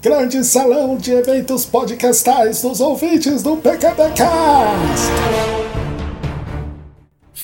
Grande salão de eventos podcastais dos ouvintes do PQPcast.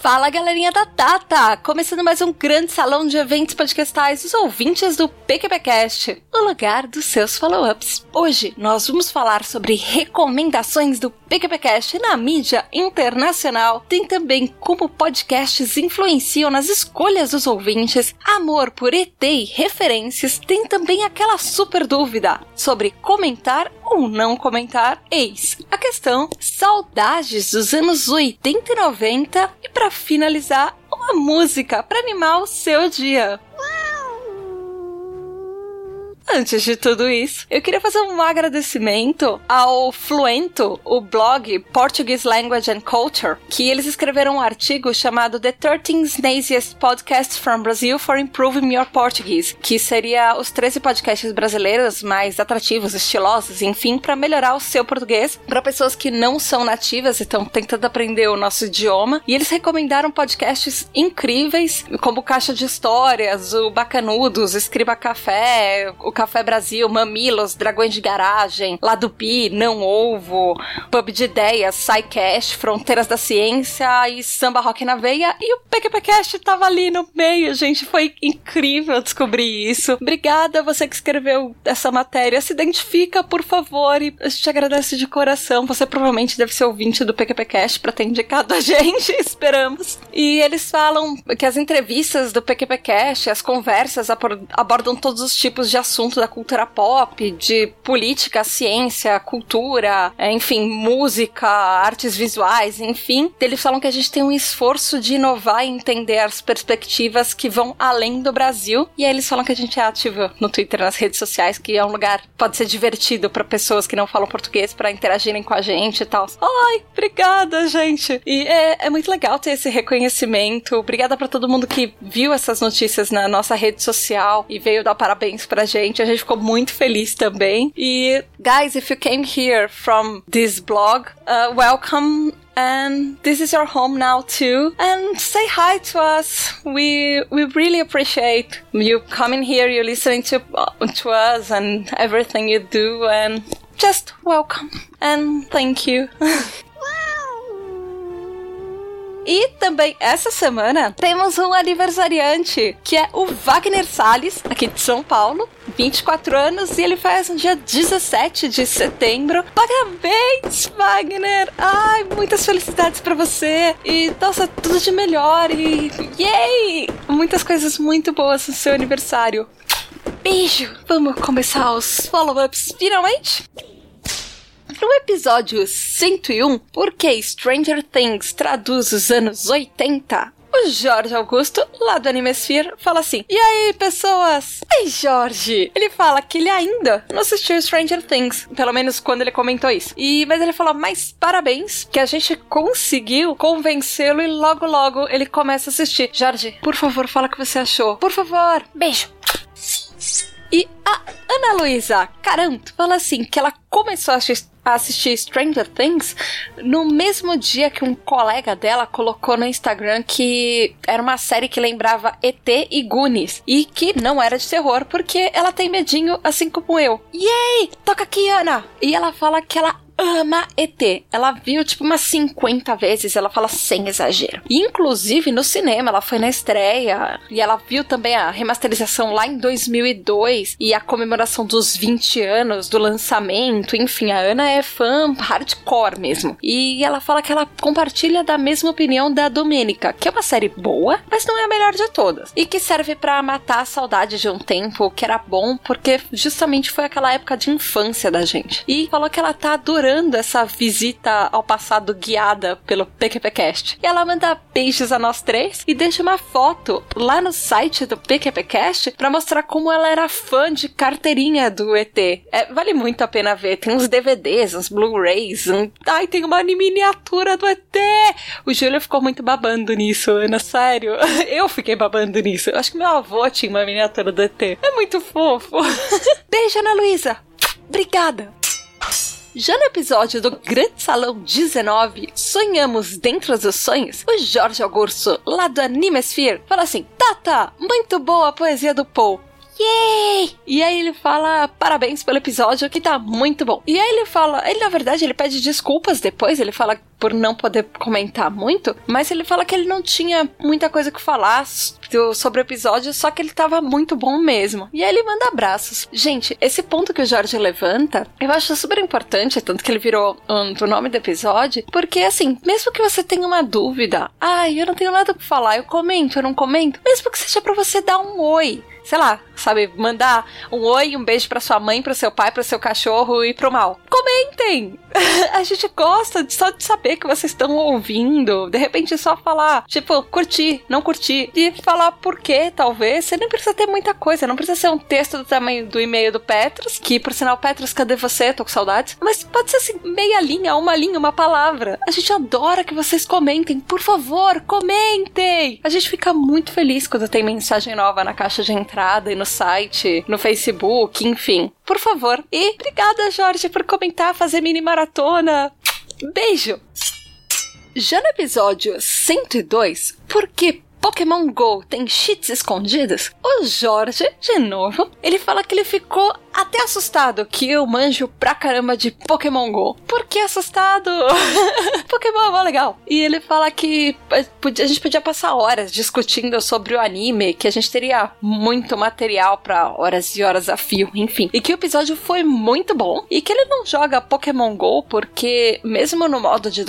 Fala galerinha da Data! Começando mais um grande salão de eventos podcastais dos ouvintes do PQPcast, o lugar dos seus follow-ups. Hoje nós vamos falar sobre recomendações do PQPcast na mídia internacional. Tem também como podcasts influenciam nas escolhas dos ouvintes, amor por ET e referências. Tem também aquela super dúvida sobre comentar ou não comentar, eis a questão saudades dos anos 80 e 90 e para finalizar, uma música para animar o seu dia. Antes de tudo isso, eu queria fazer um agradecimento ao Fluento, o blog Portuguese Language and Culture, que eles escreveram um artigo chamado The 13 Naziest Podcasts from Brazil for Improving Your Portuguese, que seria os 13 podcasts brasileiros mais atrativos, estilosos, enfim, para melhorar o seu português para pessoas que não são nativas e estão tentando aprender o nosso idioma. E eles recomendaram podcasts incríveis, como Caixa de Histórias, o Bacanudos, Escriba Café, o Café Brasil, Mamilos, Dragões de Garagem, Lado Pi, Não Ovo, Pub de Ideias, SciCast, Fronteiras da Ciência e Samba Rock na Veia. E o PQPcast tava ali no meio, gente. Foi incrível descobrir isso. Obrigada você que escreveu essa matéria. Se identifica, por favor, e a gente agradece de coração. Você provavelmente deve ser ouvinte do PQPcast para ter indicado a gente, esperamos. E eles falam que as entrevistas do PQPcast, as conversas abordam todos os tipos de assuntos assunto da cultura pop, de política, ciência, cultura, é, enfim, música, artes visuais, enfim. Eles falam que a gente tem um esforço de inovar e entender as perspectivas que vão além do Brasil. E aí eles falam que a gente é ativo no Twitter, nas redes sociais, que é um lugar pode ser divertido para pessoas que não falam português para interagirem com a gente e tal. Ai, obrigada, gente. E é, é muito legal ter esse reconhecimento. Obrigada para todo mundo que viu essas notícias na nossa rede social e veio dar parabéns pra gente gente. A gente ficou muito feliz também. E, guys, if you came here from this blog, uh, welcome and this is your home now too and say hi to us we we really appreciate you coming here you listening to uh, to us and everything you do and just welcome and thank you E também essa semana temos um aniversariante, que é o Wagner Salles, aqui de São Paulo, 24 anos, e ele faz no dia 17 de setembro. Parabéns, Wagner! Ai, muitas felicidades para você! E nossa, tudo de melhor! E yay! Muitas coisas muito boas no seu aniversário. Beijo! Vamos começar os follow-ups finalmente? No episódio 101, por que Stranger Things traduz os anos 80? O Jorge Augusto, lá do Animesphere, fala assim: E aí, pessoas? Ei, Jorge! Ele fala que ele ainda não assistiu Stranger Things, pelo menos quando ele comentou isso. E mas ele falou: Mas parabéns, que a gente conseguiu convencê-lo e logo logo ele começa a assistir. Jorge, por favor, fala o que você achou. Por favor, beijo. E a Ana Luísa Caranto fala assim que ela começou a assistir Stranger Things no mesmo dia que um colega dela colocou no Instagram que era uma série que lembrava ET e Goonies e que não era de terror porque ela tem medinho assim como eu. Yay! Toca aqui, Ana! E ela fala que ela ama ET. Ela viu tipo umas 50 vezes, ela fala sem exagero. Inclusive no cinema, ela foi na estreia e ela viu também a remasterização lá em 2002 e a comemoração dos 20 anos do lançamento. Enfim, a Ana é fã hardcore mesmo. E ela fala que ela compartilha da mesma opinião da Domênica, que é uma série boa, mas não é a melhor de todas. E que serve para matar a saudade de um tempo que era bom, porque justamente foi aquela época de infância da gente. E falou que ela tá adorando adorando essa visita ao passado guiada pelo PQPcast. E ela manda beijos a nós três e deixa uma foto lá no site do PQPcast para mostrar como ela era fã de carteirinha do ET. É, vale muito a pena ver. Tem uns DVDs, uns Blu-rays. Um... Ai, tem uma miniatura do ET! O Júlio ficou muito babando nisso, Ana, sério. Eu fiquei babando nisso. Eu acho que meu avô tinha uma miniatura do ET. É muito fofo. Beijo, Ana Luísa. Obrigada. Já no episódio do Grande Salão 19, Sonhamos Dentro dos Sonhos, o Jorge Augusto, lá do Animesphere, fala assim: Tata, muito boa a poesia do Paul. Yay! E aí ele fala parabéns pelo episódio que tá muito bom. E aí ele fala, ele na verdade ele pede desculpas depois, ele fala por não poder comentar muito, mas ele fala que ele não tinha muita coisa que falar sobre o episódio, só que ele tava muito bom mesmo. E aí ele manda abraços. Gente, esse ponto que o Jorge levanta, eu acho super importante, tanto que ele virou um, o nome do episódio, porque assim, mesmo que você tenha uma dúvida, ai, eu não tenho nada pra falar, eu comento, eu não comento, mesmo que seja para você dar um oi, sei lá, sabe, mandar um oi, um beijo para sua mãe, para seu pai, para seu cachorro e pro mal. Comentem! a gente gosta só de saber que vocês estão ouvindo. De repente só falar, tipo, curtir, não curtir. E falar por quê, talvez. Você nem precisa ter muita coisa. Não precisa ser um texto do tamanho do e-mail do Petros, que por sinal, Petros, cadê você? Tô com saudades. Mas pode ser assim, meia linha, uma linha, uma palavra. A gente adora que vocês comentem. Por favor, comentem! A gente fica muito feliz quando tem mensagem nova na caixa de entrada e no site, no Facebook, enfim. Por favor. E obrigada, Jorge, por comentar, fazer mini maratona. Beijo! Já no episódio 102, por que Pokémon GO tem cheats escondidos? O Jorge, de novo, ele fala que ele ficou até assustado que eu manjo pra caramba de Pokémon GO. Por que assustado? Pokémon é mó legal. E ele fala que a gente podia passar horas discutindo sobre o anime, que a gente teria muito material para horas e horas a fio, enfim. E que o episódio foi muito bom e que ele não joga Pokémon GO porque, mesmo no modo de,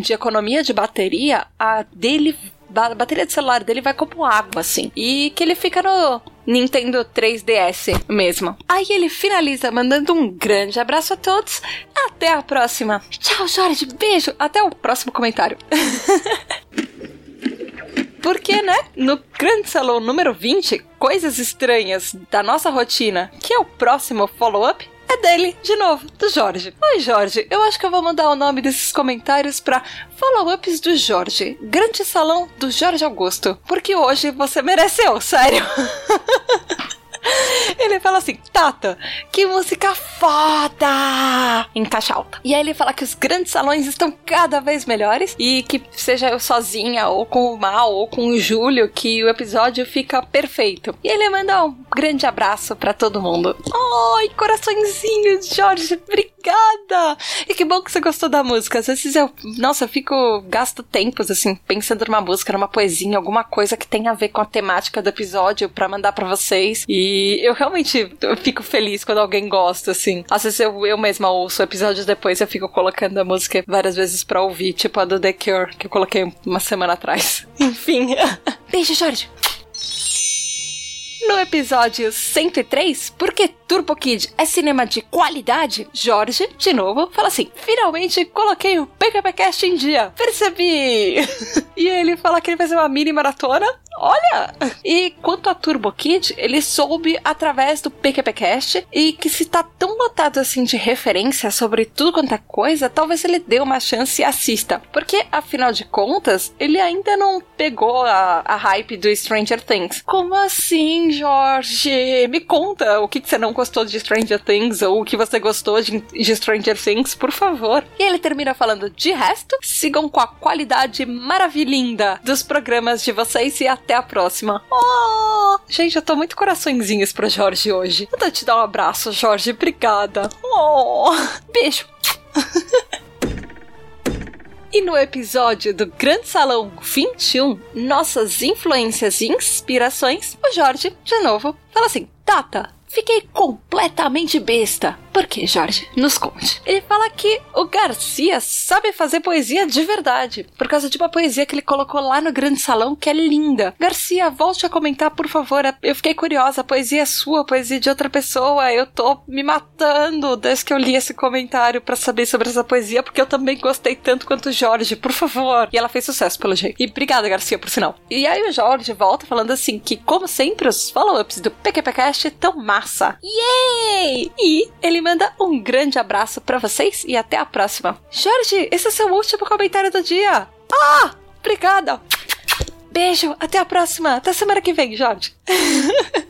de economia de bateria, a dele a bateria de celular dele vai como água, assim. E que ele fica no Nintendo 3DS mesmo. Aí ele finaliza mandando um grande abraço a todos. Até a próxima. Tchau, Jorge. Beijo. Até o próximo comentário. Porque, né, no Grande Salão número 20, coisas estranhas da nossa rotina, que é o próximo follow-up, é dele, de novo, do Jorge. Oi, Jorge, eu acho que eu vou mandar o nome desses comentários para follow-ups do Jorge. Grande salão do Jorge Augusto. Porque hoje você mereceu, sério. Ele fala assim, Tata, que música foda! Em caixa alta. E aí ele fala que os grandes salões estão cada vez melhores e que seja eu sozinha, ou com o Mal, ou com o Júlio, que o episódio fica perfeito. E ele manda um grande abraço para todo mundo. Ai, coraçõezinhos, Jorge, obrigada! E que bom que você gostou da música. Às vezes eu, nossa, eu fico, gasto tempos, assim, pensando numa música, numa poesia, alguma coisa que tenha a ver com a temática do episódio para mandar para vocês. E e eu realmente eu fico feliz quando alguém gosta, assim. Às vezes eu, eu mesma ouço episódios depois, eu fico colocando a música várias vezes pra ouvir, tipo a do The Cure, que eu coloquei uma semana atrás. Enfim. Beijo, Jorge! No episódio 103, porque Turbo Kid é cinema de qualidade, Jorge, de novo, fala assim: finalmente coloquei o PKPcast em dia. Percebi! e ele fala que ele vai fazer uma mini maratona Olha! E quanto a Turbo Kid, ele soube através do PQPcast e que se tá tão lotado assim de referência sobre tudo quanto é coisa, talvez ele dê uma chance e assista. Porque, afinal de contas, ele ainda não pegou a, a hype do Stranger Things. Como assim, Jorge? Me conta o que, que você não gostou de Stranger Things ou o que você gostou de, de Stranger Things, por favor. E ele termina falando de resto, sigam com a qualidade maravilhinda dos programas de vocês e até a próxima. Oh! Gente, eu tô muito coraçõezinhos pro Jorge hoje. Vou te dar um abraço, Jorge. Obrigada. Oh! Beijo. E no episódio do Grande Salão 21, nossas influências e inspirações, o Jorge, de novo, fala assim: Tata, fiquei completamente besta. Por que, Jorge? Nos conte. Ele fala que o Garcia sabe fazer poesia de verdade, por causa de uma poesia que ele colocou lá no grande salão que é linda. Garcia, volte a comentar, por favor. Eu fiquei curiosa. A poesia é sua, a poesia de outra pessoa. Eu tô me matando desde que eu li esse comentário para saber sobre essa poesia, porque eu também gostei tanto quanto o Jorge, por favor. E ela fez sucesso, pelo jeito. E obrigada, Garcia, por sinal. E aí o Jorge volta falando assim que, como sempre, os follow-ups do PQPcast tão massa. Yay! E ele manda um grande abraço para vocês e até a próxima. Jorge, esse é seu último comentário do dia. Ah, obrigada. Beijo, até a próxima. Até semana que vem, Jorge.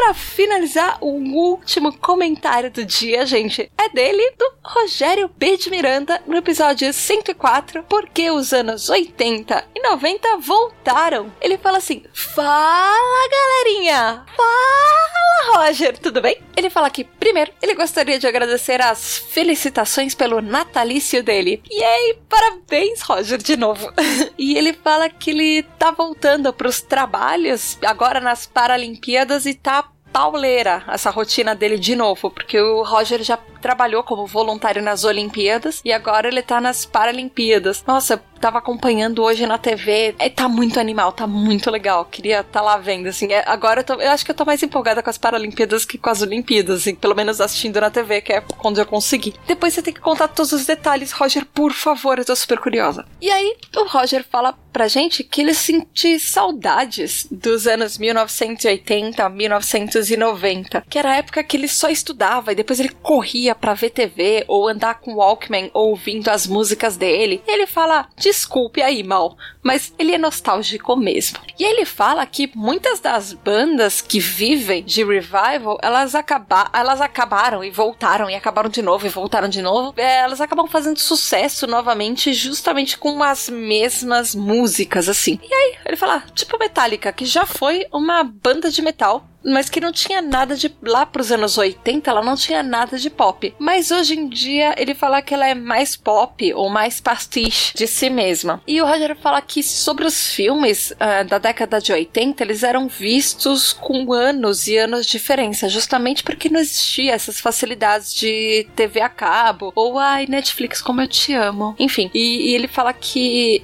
para finalizar, o último comentário do dia, gente, é dele, do Rogério B. de Miranda, no episódio 104, Porque os anos 80 e 90 voltaram. Ele fala assim: Fala, galerinha! Fala, Roger, tudo bem? Ele fala que, primeiro, ele gostaria de agradecer as felicitações pelo natalício dele. E aí, parabéns, Roger, de novo. e ele fala que ele tá voltando pros trabalhos agora nas Paralimpíadas e tá pauleira essa rotina dele de novo, porque o Roger já trabalhou como voluntário nas Olimpíadas e agora ele tá nas Paralimpíadas. Nossa, tava acompanhando hoje na TV. É, tá muito animal, tá muito legal. Queria tá lá vendo, assim. É, agora eu, tô, eu, acho que eu tô mais empolgada com as Paralimpíadas que com as Olimpíadas, assim, pelo menos assistindo na TV, que é quando eu consegui. Depois você tem que contar todos os detalhes, Roger, por favor, eu tô super curiosa. E aí, o Roger fala pra gente que ele sente saudades dos anos 1980, 1990, que era a época que ele só estudava e depois ele corria pra ver TV ou andar com Walkman ouvindo as músicas dele. Ele fala: Desculpe aí, mal, mas ele é nostálgico mesmo. E ele fala que muitas das bandas que vivem de revival, elas, acaba elas acabaram e voltaram, e acabaram de novo e voltaram de novo. É, elas acabam fazendo sucesso novamente, justamente com as mesmas músicas, assim. E aí, ele fala, tipo Metallica, que já foi uma banda de metal mas que não tinha nada de. Lá pros anos 80, ela não tinha nada de pop. Mas hoje em dia, ele fala que ela é mais pop ou mais pastiche de si mesma. E o Roger fala que sobre os filmes uh, da década de 80, eles eram vistos com anos e anos de diferença, justamente porque não existia essas facilidades de TV a cabo ou ai, Netflix, como eu te amo. Enfim, e, e ele fala que,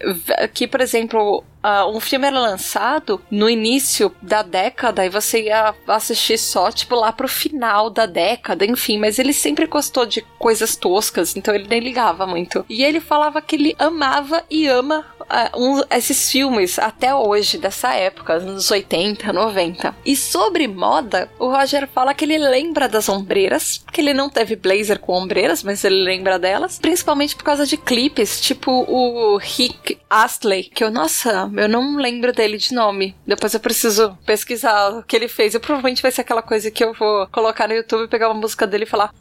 que, por exemplo, uh, um filme era lançado no início da década e você ia assistir só, tipo, lá pro final da década, enfim, mas ele sempre gostou de coisas toscas, então ele nem ligava muito. E ele falava que ele amava e ama uh, um, esses filmes até hoje, dessa época, anos 80, 90. E sobre moda, o Roger fala que ele lembra das ombreiras, que ele não teve blazer com ombreiras, mas ele lembra delas, principalmente por causa de clipes, tipo o Rick Astley, que eu, nossa, eu não lembro dele de nome. Depois eu preciso pesquisar o que ele fez. E provavelmente vai ser aquela coisa que eu vou colocar no YouTube, pegar uma música dele e falar: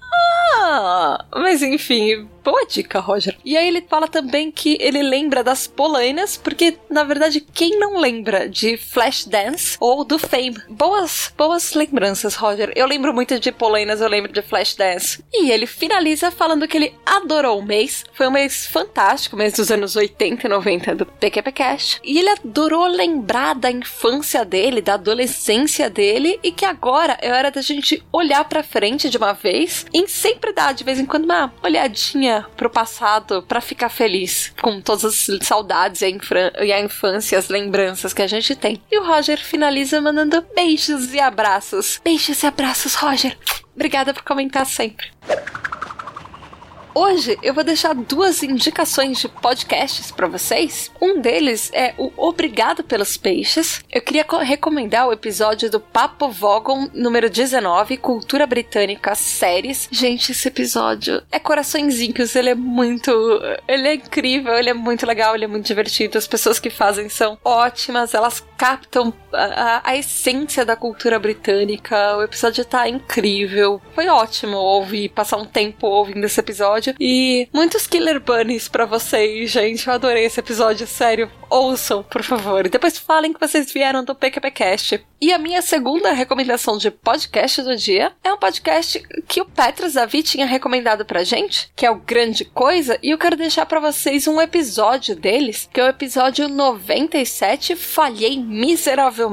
Ah, mas enfim, Boa dica, Roger. E aí ele fala também que ele lembra das polainas, porque na verdade quem não lembra de Flashdance ou do Fame? Boas, boas lembranças, Roger. Eu lembro muito de polainas, eu lembro de Flashdance. E ele finaliza falando que ele adorou o mês. Foi um mês fantástico, mês dos anos 80 e 90 do PQP Cash. E ele adorou lembrar da infância dele, da adolescência dele e que agora é hora da gente olhar para frente de uma vez e sempre dar de vez em quando uma olhadinha pro passado para ficar feliz com todas as saudades e a, e a infância, as lembranças que a gente tem. E o Roger finaliza mandando beijos e abraços. Beijos e abraços, Roger. Obrigada por comentar sempre. Hoje eu vou deixar duas indicações de podcasts para vocês. Um deles é o Obrigado pelos Peixes. Eu queria recomendar o episódio do Papo Vogon número 19, Cultura Britânica Séries. Gente, esse episódio é coraçõezinhos, ele é muito. Ele é incrível, ele é muito legal, ele é muito divertido. As pessoas que fazem são ótimas, elas captam a, a, essência da cultura britânica. O episódio tá incrível. Foi ótimo ouvir, passar um tempo ouvindo esse episódio. E muitos Killer Bunnies pra vocês, gente. Eu adorei esse episódio, sério. Ouçam, por favor. E depois falem que vocês vieram do PQPcast. E a minha segunda recomendação de podcast do dia é um podcast que o Petras Davi tinha recomendado pra gente, que é o Grande Coisa, e eu quero deixar para vocês um episódio deles, que é o episódio 97, Falhei Miseravelmente,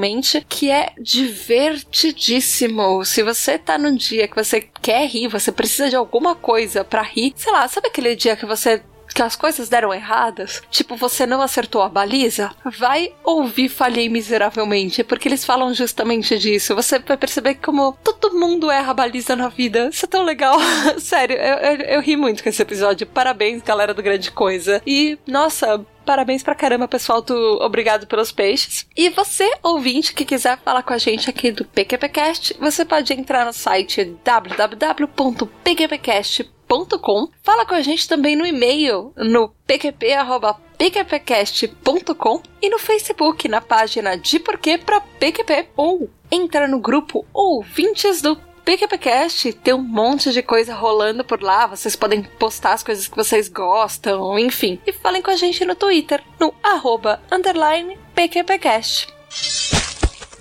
que é divertidíssimo. Se você tá num dia que você quer rir, você precisa de alguma coisa para rir, sei lá, sabe aquele dia que você que as coisas deram erradas, tipo, você não acertou a baliza, vai ouvir Falhei Miseravelmente, porque eles falam justamente disso. Você vai perceber como todo mundo erra a baliza na vida. Isso é tão legal. Sério, eu, eu, eu ri muito com esse episódio. Parabéns, galera do Grande Coisa. E, nossa, Parabéns pra caramba, pessoal do Obrigado pelos Peixes. E você, ouvinte, que quiser falar com a gente aqui do PQPcast, você pode entrar no site www.pqpcast.com. Fala com a gente também no e-mail, no pqp pqpcast.com e no Facebook na página de porquê para PQP ou entra no grupo Ouvintes do PQPcast tem um monte de coisa rolando por lá. Vocês podem postar as coisas que vocês gostam, enfim. E falem com a gente no Twitter, no arroba PQPcast.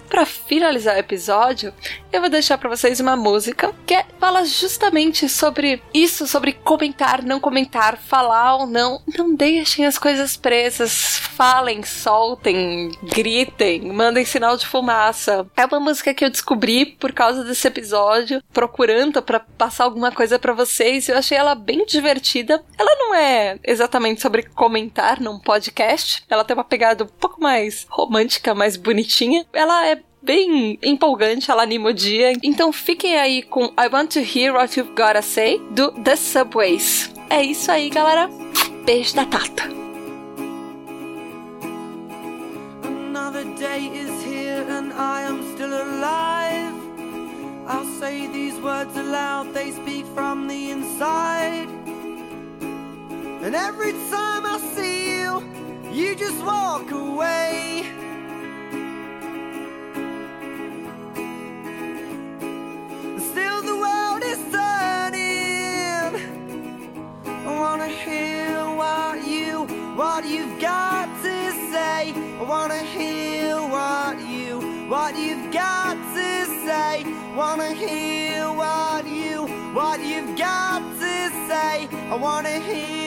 Para finalizar o episódio, eu vou deixar para vocês uma música que é, fala justamente sobre isso, sobre comentar, não comentar, falar ou não. Não deixem as coisas presas. Falem, soltem, gritem, mandem sinal de fumaça. É uma música que eu descobri por causa desse episódio, procurando para passar alguma coisa para vocês. Eu achei ela bem divertida. Ela não é exatamente sobre comentar num podcast. Ela tem uma pegada um pouco mais romântica, mais bonitinha. Ela é bem empolgante, ela anima o dia. Então fiquem aí com I Want to Hear What You've Gotta Say do The Subways. É isso aí, galera. Beijo da Tata. Another day is here and I am still alive. I'll say these words aloud, they speak from the inside. And every time I see you, you just walk away. Hear what you, what you've got to say. I wanna hear